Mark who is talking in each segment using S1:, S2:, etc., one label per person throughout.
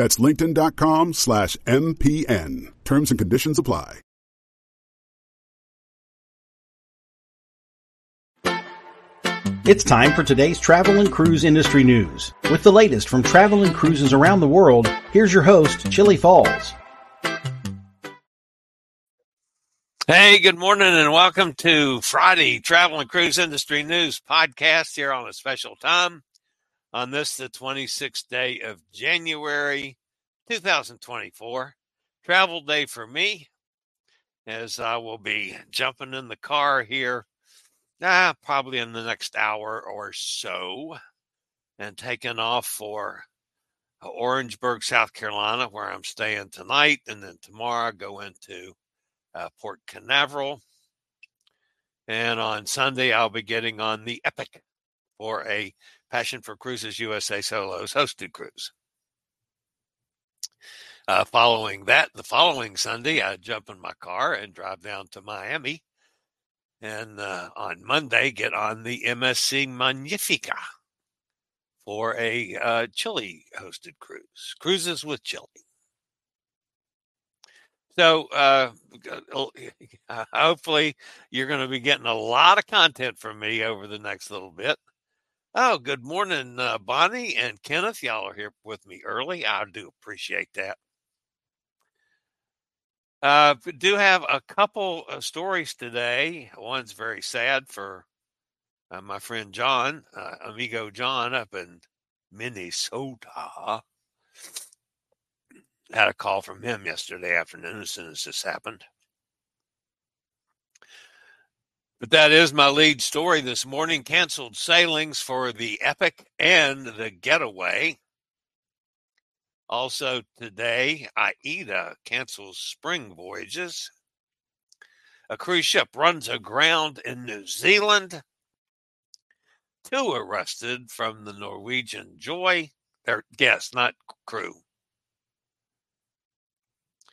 S1: That's linkedin.com slash MPN. Terms and conditions apply.
S2: It's time for today's travel and cruise industry news. With the latest from travel and cruises around the world, here's your host, Chillie Falls.
S3: Hey, good morning and welcome to Friday Travel and Cruise Industry News podcast here on a special time on this, the 26th day of January 2024. Travel day for me as I will be jumping in the car here, ah, probably in the next hour or so, and taking off for Orangeburg, South Carolina, where I'm staying tonight. And then tomorrow I go into uh, Port Canaveral. And on Sunday, I'll be getting on the Epic for a Passion for Cruises USA Solos hosted cruise. Uh, following that, the following Sunday, I jump in my car and drive down to Miami. And uh, on Monday, get on the MSC Magnifica for a uh, Chillie hosted cruise. Cruises with Chillie. So uh, hopefully you're going to be getting a lot of content from me over the next little bit. Oh, good morning, uh, Bonnie and Kenneth. Y'all are here with me early. I do appreciate that. Uh, do have a couple of stories today. One's very sad for uh, my friend John, uh, amigo John, up in Minnesota had a call from him yesterday afternoon as soon as this happened. But that is my lead story this morning. Canceled sailings for the Epic and the Getaway. Also today, AIDA cancels spring voyages. A cruise ship runs aground in New Zealand. Two arrested from the Norwegian Joy. Their guests, not crew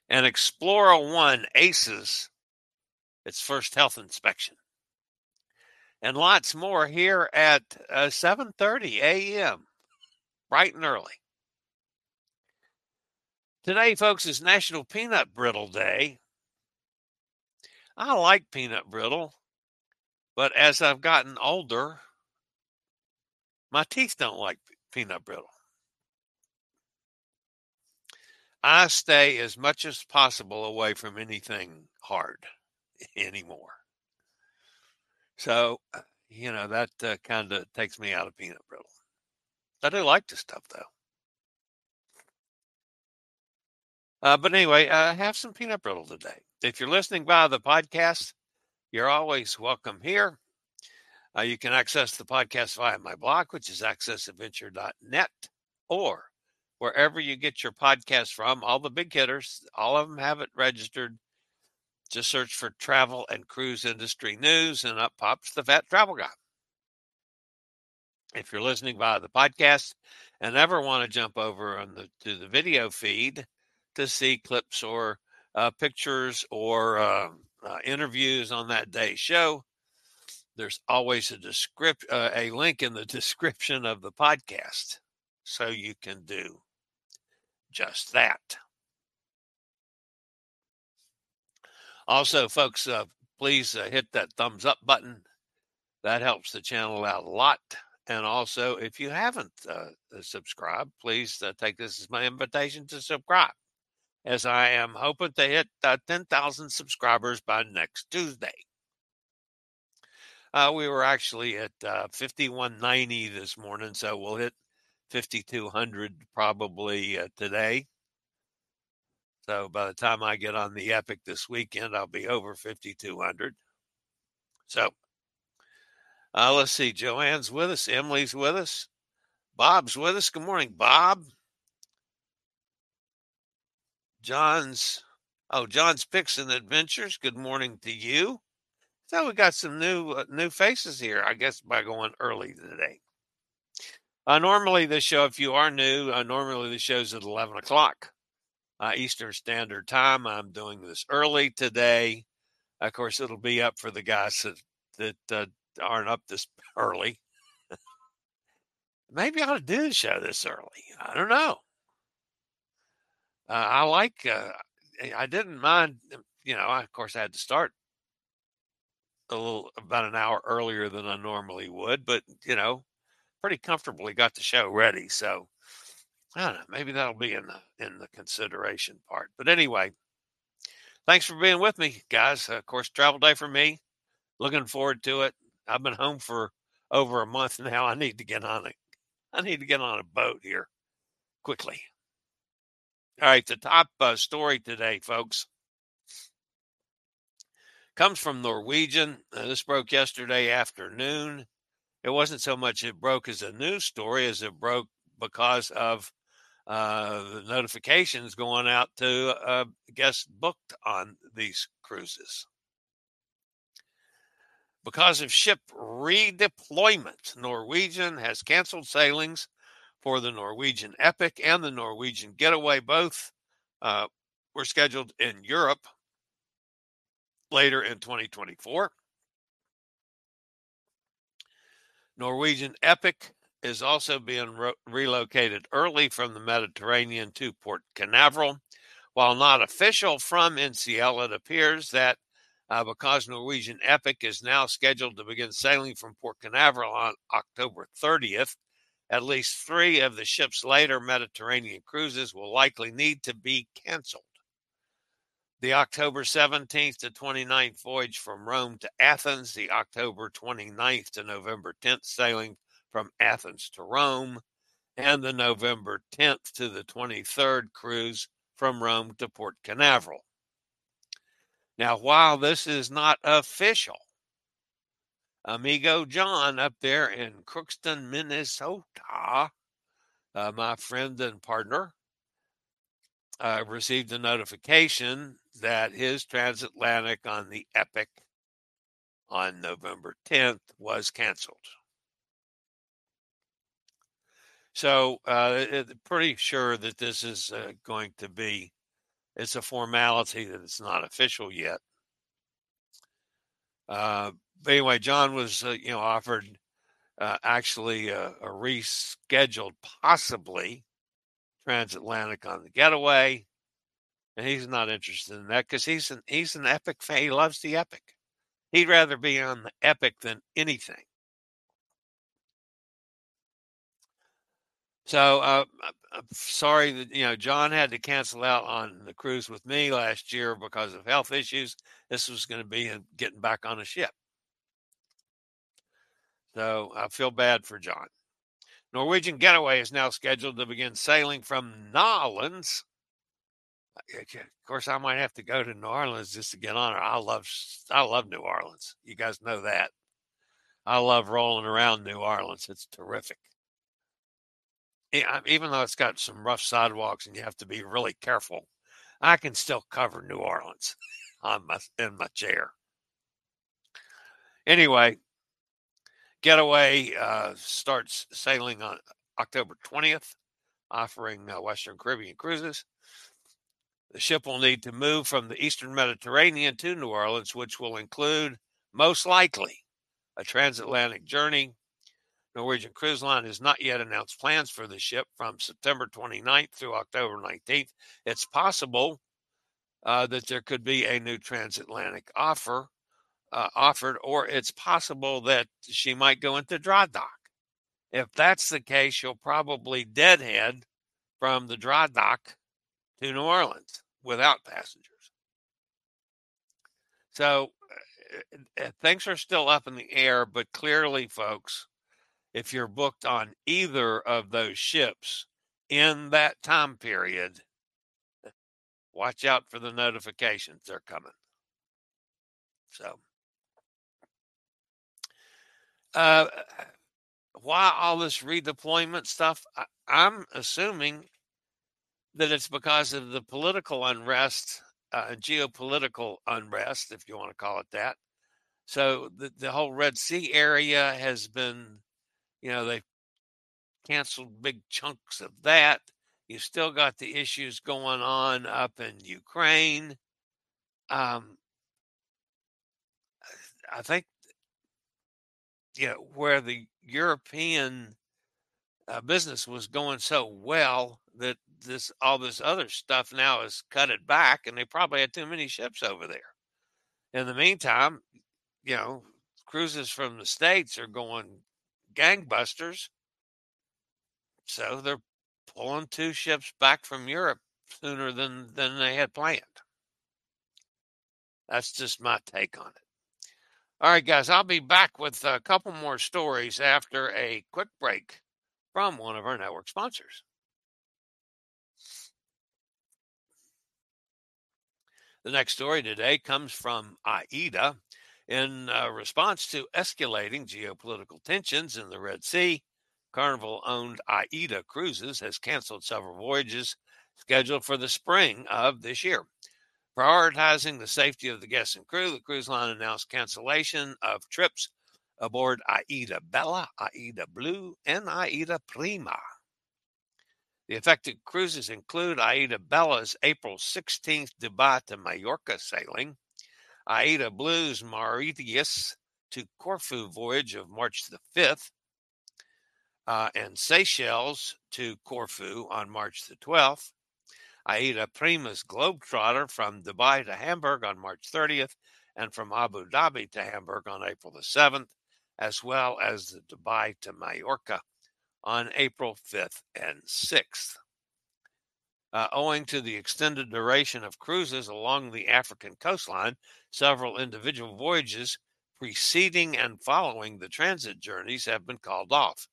S3: and Explora One aces its first health inspection. And lots more here at uh, 7:30 a.m. bright and early. Today, folks, is National Peanut Brittle Day. I like peanut brittle, but as I've gotten older, my teeth don't like peanut brittle. I stay as much as possible away from anything hard anymore. So, uh, you know, that uh, kind of takes me out of peanut brittle. I do like the stuff though. Uh, but anyway, uh, have some peanut brittle today. If you're listening via the podcast, you're always welcome here. Uh, you can access the podcast via my blog, which is accessadventure.net, or wherever you get your podcast from. All the big hitters, all of them have it registered. Just search for travel and cruise industry news, and up pops the Fat Travel Guy. If you're listening via the podcast and ever want to jump over on the to the video feed to see clips or uh, pictures or uh, uh, interviews on that day's show, there's always a descript uh, a link in the description of the podcast, so you can do just that. Also, folks, uh, please uh, hit that thumbs up button. That helps the channel out a lot. And also, if you haven't uh, uh subscribed, please uh, take this as my invitation to subscribe as I am hoping to hit uh, 10,000 subscribers by next Tuesday. We were actually at uh, 5190 this morning, so we'll hit 5200 probably today. So by the time I get on the Epic this weekend, I'll be over 5200. So uh, let's see. Joanne's with us. Emily's with us. Bob's with us. Good morning, Bob. John's, oh, John's Picks and Adventures. Good morning to you. So we got some new uh, new faces here. I guess by going early today. Uh, normally the show, if you are new, uh, normally the show's at eleven o'clock uh, Eastern Standard Time. I'm doing this early today. Of course, it'll be up for the guys that that uh, aren't up this early. Maybe I ought to do the show this early. I don't know. Uh, I like. Uh, I didn't mind. You know, I, of course, I had to start a little about an hour earlier than I normally would, but you know, pretty comfortably got the show ready. So I don't know, maybe that'll be in the in the consideration part. But anyway, thanks for being with me, guys. Of course, travel day for me. Looking forward to it. I've been home for over a month now. I need to get on a I need to get on a boat here quickly. All right, the top uh, story today, folks comes from Norwegian. Uh, this broke yesterday afternoon. It wasn't so much it broke as a news story as it broke because of uh, the notifications going out to uh, guests booked on these cruises. Because of ship redeployment, Norwegian has canceled sailings for the Norwegian Epic and the Norwegian Getaway. Both uh, were scheduled in Europe later in 2024. Norwegian Epic is also being re- relocated early from the Mediterranean to Port Canaveral. While not official from NCL, it appears that uh, because Norwegian Epic is now scheduled to begin sailing from Port Canaveral on October 30th, at least three of the ship's later Mediterranean cruises will likely need to be canceled the October 17th to 29th voyage from Rome to Athens, the October 29th to November 10th sailing from Athens to Rome, and the November 10th to the 23rd cruise from Rome to Port Canaveral. Now, while this is not official, amigo John up there in Crookston, Minnesota, uh, my friend and partner, uh, received a notification that his transatlantic on the Epic on November 10th was canceled. So, uh, pretty sure that this is uh, going to be it's a formality that it's not official yet. Uh, but anyway, John was uh, you know offered uh, actually a, a rescheduled possibly transatlantic on the getaway and he's not interested in that because he's an he's an epic fan. He loves the epic. He'd rather be on the epic than anything. So uh, I'm sorry that you know John had to cancel out on the cruise with me last year because of health issues. This was going to be getting back on a ship. So I feel bad for John. Norwegian Getaway is now scheduled to begin sailing from Nolens of course, I might have to go to New Orleans just to get on it. I love, I love New Orleans. You guys know that. I love rolling around New Orleans. It's terrific. Even though it's got some rough sidewalks and you have to be really careful, I can still cover New Orleans on my in my chair. Anyway, Getaway uh, starts sailing on October 20th, offering uh, Western Caribbean cruises. The ship will need to move from the eastern Mediterranean to New Orleans, which will include, most likely, a transatlantic journey. Norwegian Cruise Line has not yet announced plans for the ship from September 29th through October 19th. It's possible uh, that there could be a new transatlantic offer uh, offered, or it's possible that she might go into dry dock. If that's the case, she'll probably deadhead from the dry dock to New Orleans. without passengers. So uh, uh, things are still up in the air, but clearly, folks, if you're booked on either of those ships in that time period, watch out for the notifications. They're coming. So, uh, why all this redeployment stuff? I, I'm assuming that it's because of the political unrest, uh, geopolitical unrest, if you want to call it that. So the, the whole Red Sea area has been, you know, they've canceled big chunks of that. You've still got the issues going on up in Ukraine. Um, I think, you know, where the European uh, business was going so well that this all this other stuff now is cut it back, and they probably had too many ships over there. In the meantime, you know, cruises from the states are going gangbusters, so they're pulling two ships back from Europe sooner than than they had planned. That's just my take on it. All right, guys, I'll be back with a couple more stories after a quick break from one of our network sponsors. The next story today comes from AIDA. In uh, response to escalating geopolitical tensions in the Red Sea, Carnival owned AIDA Cruises has canceled several voyages scheduled for the spring of this year. Prioritizing the safety of the guests and crew, the cruise line announced cancellation of trips aboard Aida Bella, Aida Blu, and Aida Prima. The affected cruises include Aida Bella's April 16th Dubai to Mallorca sailing, Aida Blu's Mauritius to Corfu voyage of March the 5th, uh, and Seychelles to Corfu on March the 12th, Aida Prima's Globetrotter from Dubai to Hamburg on March 30th, and from Abu Dhabi to Hamburg on April the 7th, as well as the Dubai to Mallorca on April 5th and 6th. Uh, owing to the extended duration of cruises along the African coastline, several individual voyages preceding and following the transit journeys have been called off.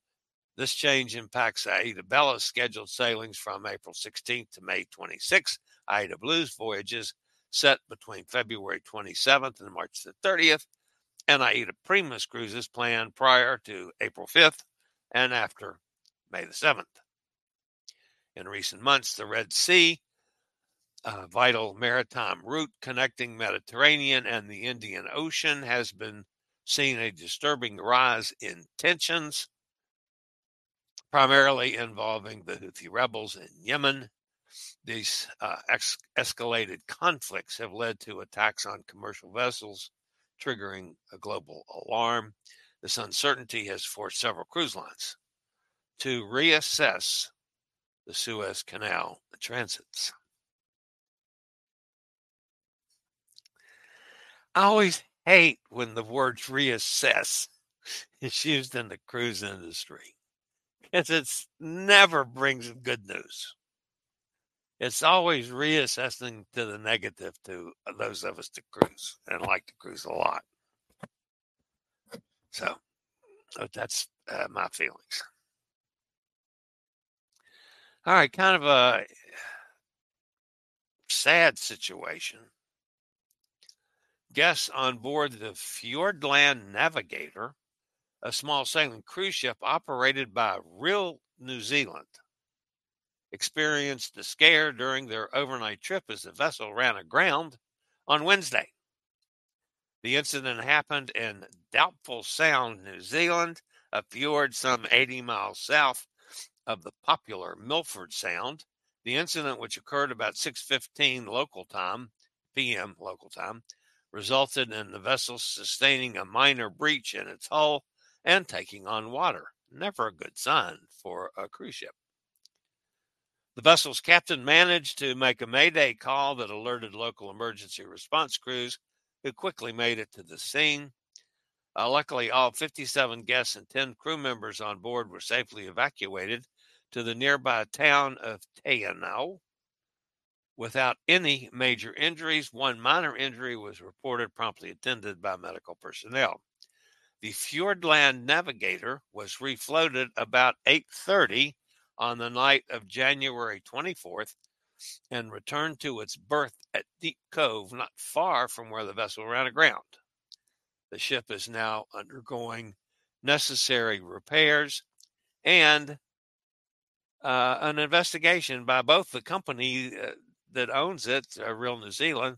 S3: This change impacts Aida Bella's scheduled sailings from April 16th to May 26th. Aida Blu's voyages set between February 27th and March the 30th, and Aida Prima's cruises planned prior to April 5th and after May the 7th. In recent months, the Red Sea, a vital maritime route connecting Mediterranean and the Indian Ocean, has been seeing a disturbing rise in tensions primarily involving the Houthi rebels in Yemen. These uh, ex- escalated conflicts have led to attacks on commercial vessels, triggering a global alarm. This uncertainty has forced several cruise lines to reassess the Suez Canal transits. I always hate when the word reassess is used in the cruise industry because it never brings good news. It's always reassessing to the negative to those of us that cruise and like to cruise a lot. So that's uh, my feelings. All right, kind of a sad situation. Guests on board the Fiordland Navigator a small sailing cruise ship operated by Real New Zealand experienced a scare during their overnight trip as the vessel ran aground on Wednesday. The incident happened in Doubtful Sound, New Zealand, a fjord some 80 miles south of the popular Milford Sound. The incident, which occurred about 6:15 local time, p.m. local time, resulted in the vessel sustaining a minor breach in its hull and taking on water. Never a good sign for a cruise ship. The vessel's captain managed to make a mayday call that alerted local emergency response crews, who quickly made it to the scene. Uh, luckily, all 57 guests and 10 crew members on board were safely evacuated to the nearby town of Te Anau. without any major injuries. One minor injury was reported, promptly attended by medical personnel. The Fiordland Navigator was refloated about 8:30 on the night of January 24th and returned to its berth at Deep Cove, not far from where the vessel ran aground. The ship is now undergoing necessary repairs and uh, an investigation by both the company uh, that owns it, uh, Real New Zealand,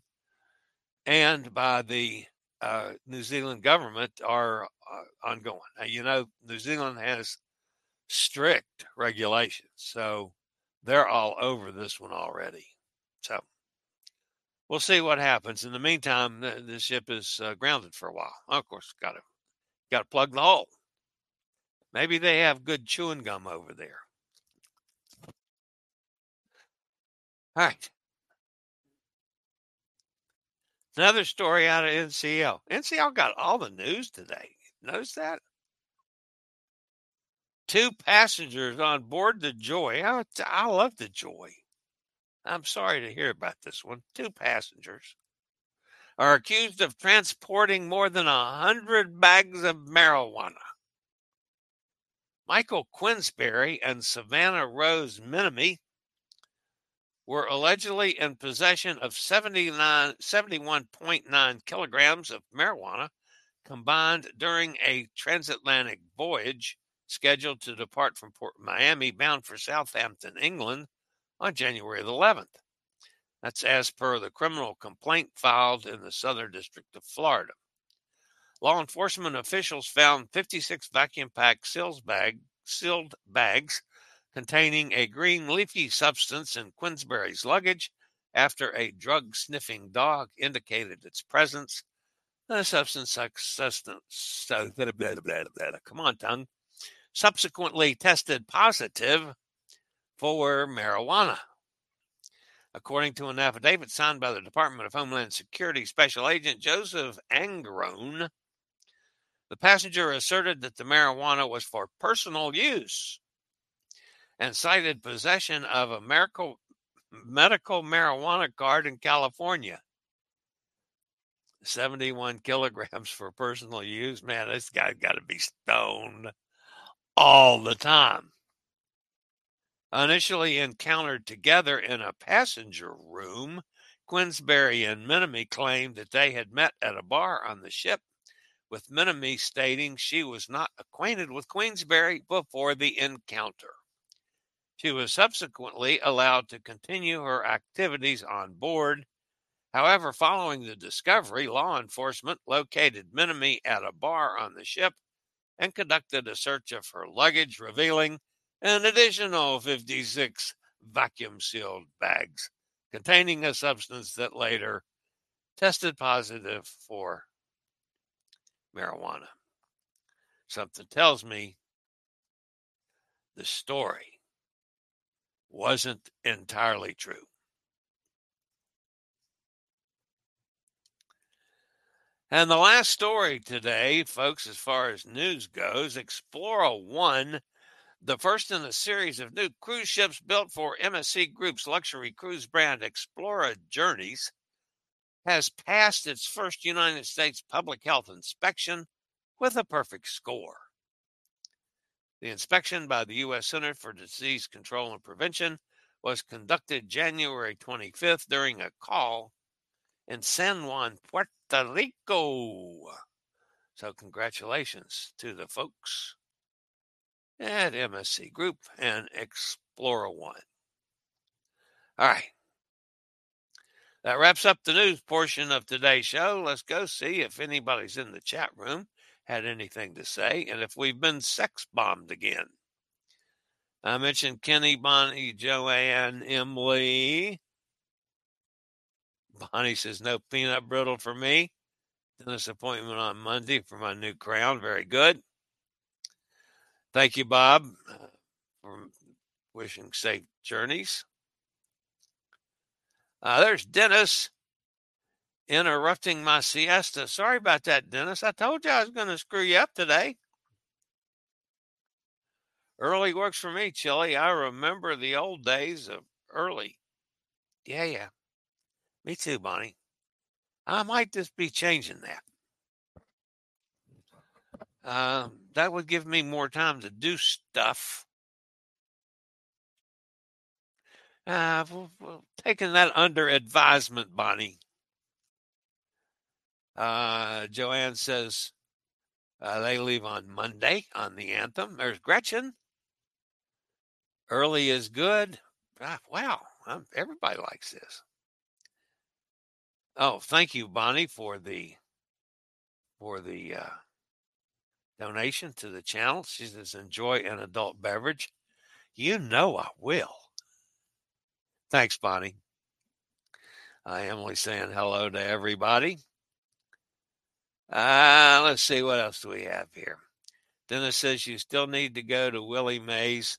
S3: and by the uh, New Zealand government are uh, ongoing. Now, you know, New Zealand has strict regulations, so they're all over this one already. So we'll see what happens. In the meantime, the, the ship is uh, grounded for a while. Of course, got to got to plug the hole. Maybe they have good chewing gum over there. All right. Another story out of NCL. NCL got all the news today. Notice that? Two passengers on board the Joy. I, I love the Joy. I'm sorry to hear about this one. Two passengers are accused of transporting more than a hundred bags of marijuana. Michael Quinsbury and Savannah Rose Minamy were allegedly in possession of 71.9 kilograms of marijuana combined during a transatlantic voyage scheduled to depart from Port Miami bound for Southampton, England on January the 11th. That's as per the criminal complaint filed in the Southern District of Florida. Law enforcement officials found 56 vacuum packed sealed bags containing a green leafy substance in Quinsbury's luggage after a drug sniffing dog indicated its presence. The substance, come on, tongue, subsequently tested positive for marijuana. According to an affidavit signed by the Department of Homeland Security Special Agent Joseph Angarone, the passenger asserted that the marijuana was for personal use and cited possession of a medical, medical marijuana card in California. 71 kilograms for personal use. Man, this guy's got to be stoned all the time. Initially encountered together in a passenger room, Quinsbury and Minamy claimed that they had met at a bar on the ship, with Minamy stating she was not acquainted with Queensberry before the encounter. She was subsequently allowed to continue her activities on board. However, following the discovery, law enforcement located Minamy at a bar on the ship and conducted a search of her luggage, revealing an additional 56 vacuum sealed bags containing a substance that later tested positive for marijuana. Something tells me the story wasn't entirely true. And the last story today, folks, as far as news goes, Explora One, the first in a series of new cruise ships built for MSC Group's luxury cruise brand Explora Journeys, has passed its first United States public health inspection with a perfect score. The inspection by the U.S. Center for Disease Control and Prevention was conducted January 25th during a call in San Juan, Puerto Rico. So, congratulations to the folks at MSC Group and Explora One. All right. That wraps up the news portion of today's show. Let's go see if anybody's in the chat room had anything to say, and if we've been sex bombed again. I mentioned Kenny, Bonnie, Joanne, Emily. Bonnie says no peanut brittle for me. Dentist appointment on Monday for my new crown. Very good. Thank you, Bob, uh, for wishing safe journeys. Uh, there's Dennis interrupting my siesta. Sorry about that, Dennis. I told you I was going to screw you up today. Early works for me, Chillie. I remember the old days of early. Yeah, yeah. Me too, Bonnie. I might just be changing that. Uh, that would give me more time to do stuff. Uh, well, well, taking that under advisement, Bonnie. Uh, Joanne says uh, they leave on Monday on the anthem. There's Gretchen. Early is good. Ah, wow, um, everybody likes this. Oh, thank you, Bonnie, for the for the uh, donation to the channel. She says, "Enjoy an adult beverage." You know I will. Thanks, Bonnie. Uh, Emily saying hello to everybody. Uh, let's see what else do we have here. Dennis says you still need to go to Willie Mae's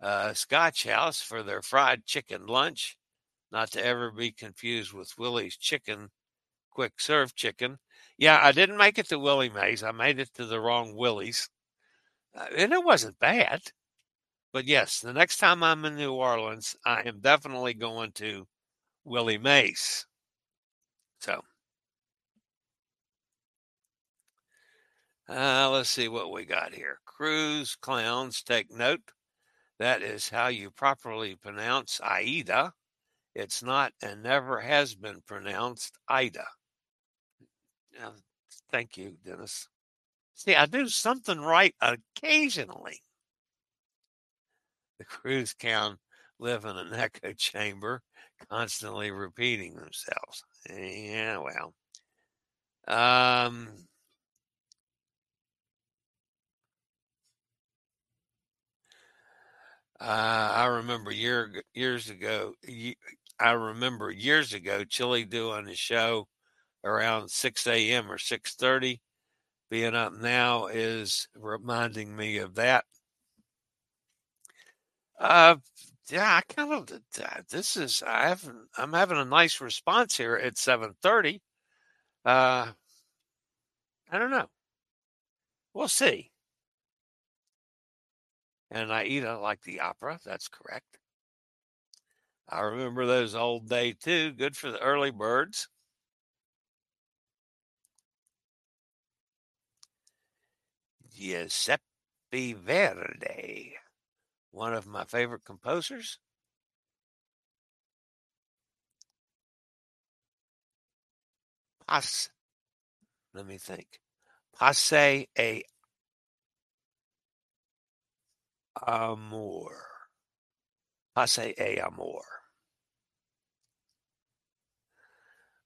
S3: uh, Scotch House for their fried chicken lunch, not to ever be confused with Willie's Chicken, quick serve chicken. Yeah, I didn't make it to Willie Mae's. I made it to the wrong Willie's, uh, and it wasn't bad. But yes, the next time I'm in New Orleans, I am definitely going to Willie Mae's. So, uh, let's see what we got here. Cruise clowns, take note. That is how you properly pronounce Aida. It's not and never has been pronounced Ida. Uh, thank you, Dennis. See, I do something right occasionally. The cruise can live in an echo chamber, constantly repeating themselves. Yeah, well. Um, Uh, I remember year years ago. I remember years ago, Chillie doing a show around six a.m. or six thirty. Being up now is reminding me of that. Uh, yeah, I kind of this is I have I'm having a nice response here at seven thirty. Uh, I don't know. We'll see and Aida like the opera. That's correct. I remember those old days too. Good for the early birds. Giuseppe Verdi, one of my favorite composers. Pass, let me think. Passe a amor. Passe a amor.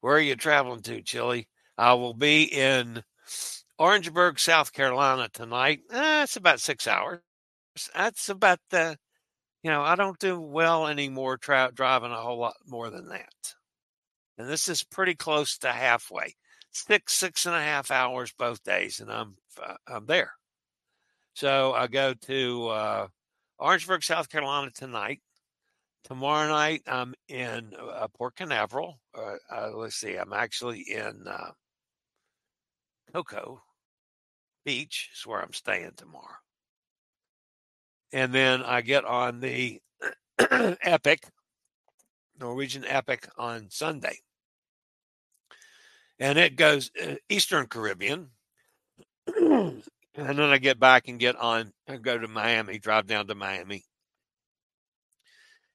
S3: Where are you traveling to, Chillie? I will be in Orangeburg, South Carolina tonight. Eh, about six hours. That's about the, you know, I don't do well anymore tra- driving a whole lot more than that. And this is pretty close to halfway. Six, six and a half hours both days, and I'm uh, I'm there. So I go to uh, Orangeburg, South Carolina tonight. Tomorrow night, I'm in uh, Port Canaveral. Uh, uh, let's see, I'm actually in uh, Cocoa Beach, is where I'm staying tomorrow. And then I get on the Epic, Norwegian Epic on Sunday. And it goes uh, Eastern Caribbean. And then I get back and get on and go to Miami, drive down to Miami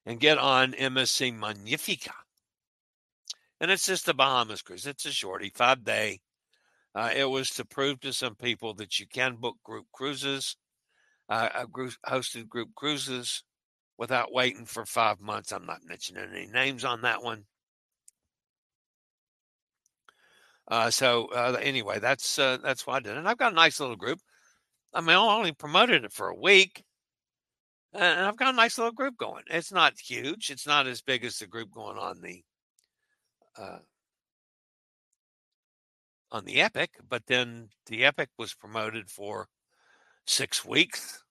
S3: and get on MSC Magnifica. And it's just a Bahamas cruise. It's a shorty, five day. Uh, it was to prove to some people that you can book group cruises, uh, group, hosted group cruises without waiting for five months. I'm not mentioning any names on that one. Uh, so uh, anyway, that's uh, that's what I did, and I've got a nice little group. I mean, I only promoted it for a week, and I've got a nice little group going. It's not huge. It's not as big as the group going on the uh, on the Epic, but then the Epic was promoted for six weeks,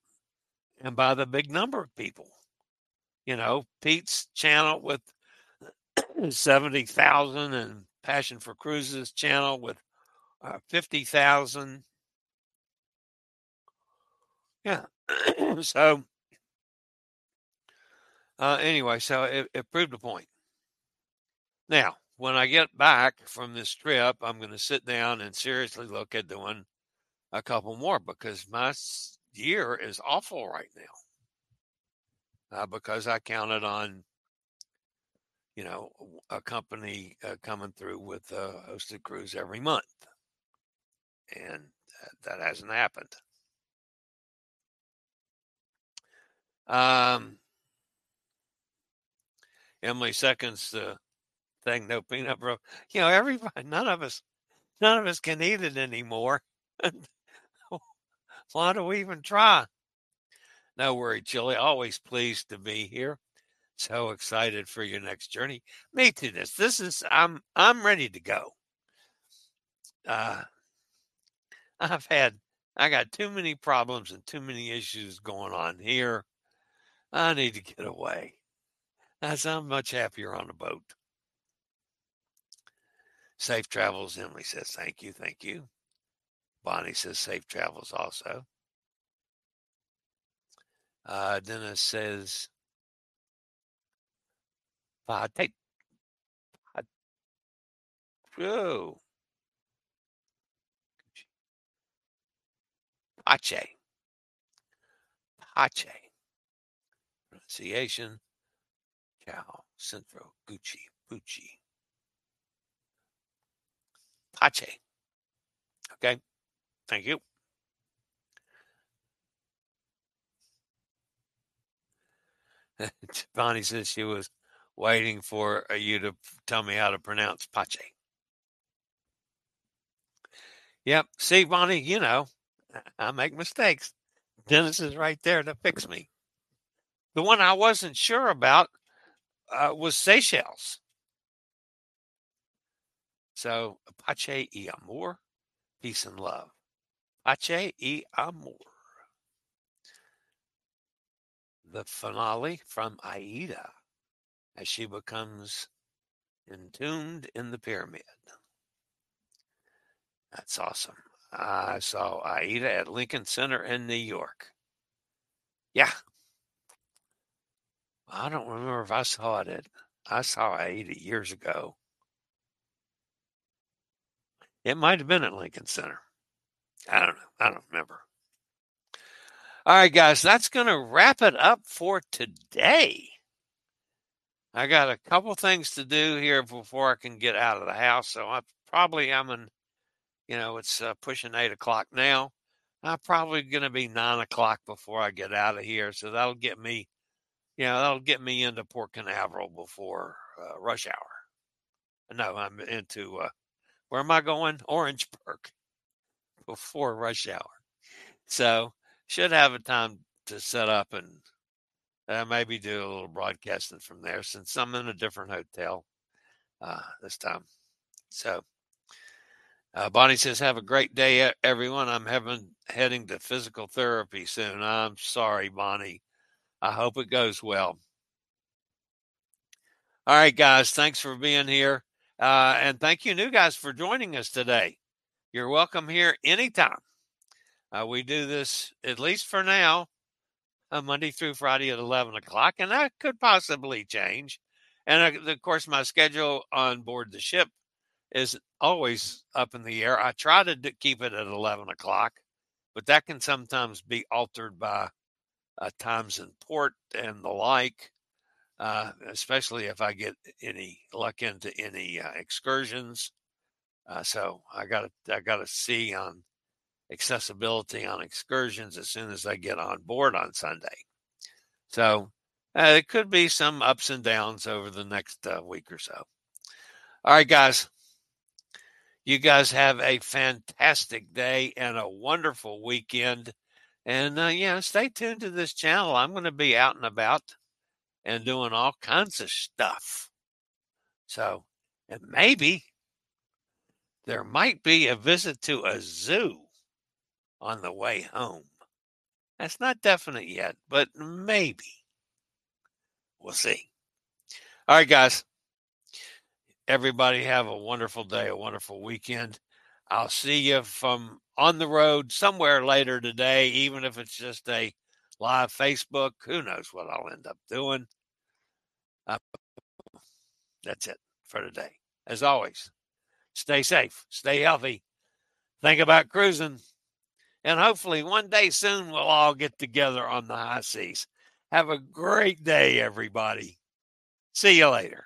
S3: and by the big number of people. You know, Pete's channel with seventy thousand, and Passion for Cruises channel with uh, fifty thousand yeah. so uh, anyway, so it, it, proved a point. Now, when I get back from this trip, I'm going to sit down and seriously look at doing a couple more because my year is awful right now. Uh, because I counted on, you know, a company uh, coming through with a hosted cruise every month. And that, that hasn't happened. Um, Emily seconds the thing, no peanut bro. You know, everybody, none of us, none of us can eat it anymore. Why do we even try? No worry, Chillie. Always pleased to be here. So excited for your next journey. Me too. This, this is. I'm. I'm ready to go. Uh, I've had. I got too many problems and too many issues going on here. I need to get away. As I'm much happier on a boat. Safe travels, Emily says. Thank you. Thank you. Bonnie says safe travels also. Uh, Dennis says, Pate. Oh. Pache. Pache. Pronunciation. Cow. Centro. Gucci. Pucci. Pache. Okay. Thank you. Bonnie says she was waiting for uh, you to tell me how to pronounce Pache. Yep. See, Bonnie, you know, I make mistakes. Dennis is right there to fix me. The one I wasn't sure about uh, was Seychelles. So, Pache y amor, peace and love. Pache y amor. The finale from Aida as she becomes entombed in the pyramid. That's awesome. I saw Aida at Lincoln Center in New York. Yeah. I don't remember if I saw it I saw Aida years ago. It might have been at Lincoln Center. I don't know. I don't remember. All right, guys, that's going to wrap it up for today. I got a couple things to do here before I can get out of the house. So I probably I'm in, you know, it's uh, pushing eight o'clock now. I'm probably going to be nine o'clock before I get out of here. So that'll get me, you know, that'll get me into Port Canaveral before uh, rush hour. No, I'm into, uh, where am I going? Orangeburg before rush hour. So should have a time to set up and uh, maybe do a little broadcasting from there since I'm in a different hotel uh, this time. So, uh, Bonnie says, "Have a great day, everyone. I'm having heading to physical therapy soon. I'm sorry, Bonnie. I hope it goes well." All right, guys. Thanks for being here, uh, and thank you, new guys, for joining us today. You're welcome here anytime. Uh, we do this at least for now uh, Monday through Friday at 11 o'clock, and that could possibly change. And uh, of course, my schedule on board the ship is always up in the air. I try to keep it at 11 o'clock, but that can sometimes be altered by uh, times in port and the like, uh, especially if I get any luck into any uh, excursions. Uh, so I got I got to see on accessibility on excursions as soon as I get on board on Sunday. So uh, it could be some ups and downs over the next uh, week or so. All right, guys. You guys have a fantastic day and a wonderful weekend. And uh, yeah, stay tuned to this channel. I'm going to be out and about and doing all kinds of stuff. So, and maybe there might be a visit to a zoo on the way home. That's not definite yet, but maybe. We'll see. All right, guys. Everybody have a wonderful day, a wonderful weekend. I'll see you from on the road somewhere later today, even if it's just a live Facebook. Who knows what I'll end up doing? Uh, that's it.
S4: for today. As always, stay safe, stay healthy, think about cruising, and hopefully one day soon we'll all get together on the high seas. Have a great day, everybody. See you later.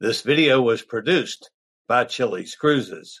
S3: This video was produced by Chillie's Cruises.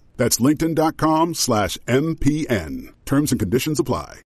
S1: That's linkedin.com slash MPN. Terms and conditions apply.